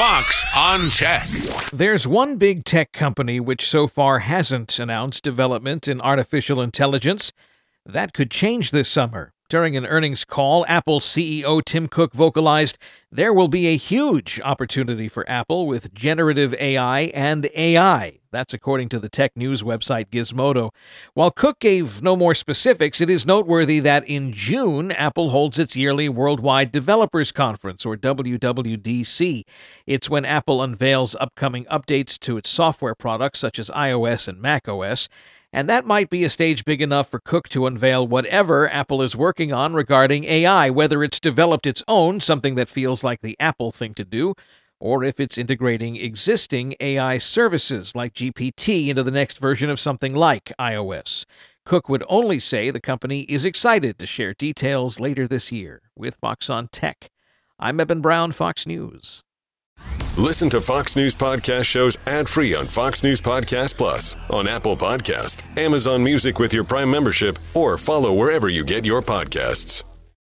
Fox on Tech. There's one big tech company which so far hasn't announced development in artificial intelligence. That could change this summer. During an earnings call, Apple CEO Tim Cook vocalized there will be a huge opportunity for Apple with generative AI and AI. That's according to the tech news website Gizmodo. While Cook gave no more specifics, it is noteworthy that in June, Apple holds its yearly Worldwide Developers Conference, or WWDC. It's when Apple unveils upcoming updates to its software products such as iOS and macOS. And that might be a stage big enough for Cook to unveil whatever Apple is working on regarding AI, whether it's developed its own, something that feels like the Apple thing to do, or if it's integrating existing AI services like GPT into the next version of something like iOS. Cook would only say the company is excited to share details later this year. With Fox on Tech, I'm Eben Brown, Fox News. Listen to Fox News Podcast shows ad free on Fox News Podcast Plus, on Apple Podcast, Amazon Music with your Prime membership, or follow wherever you get your podcasts.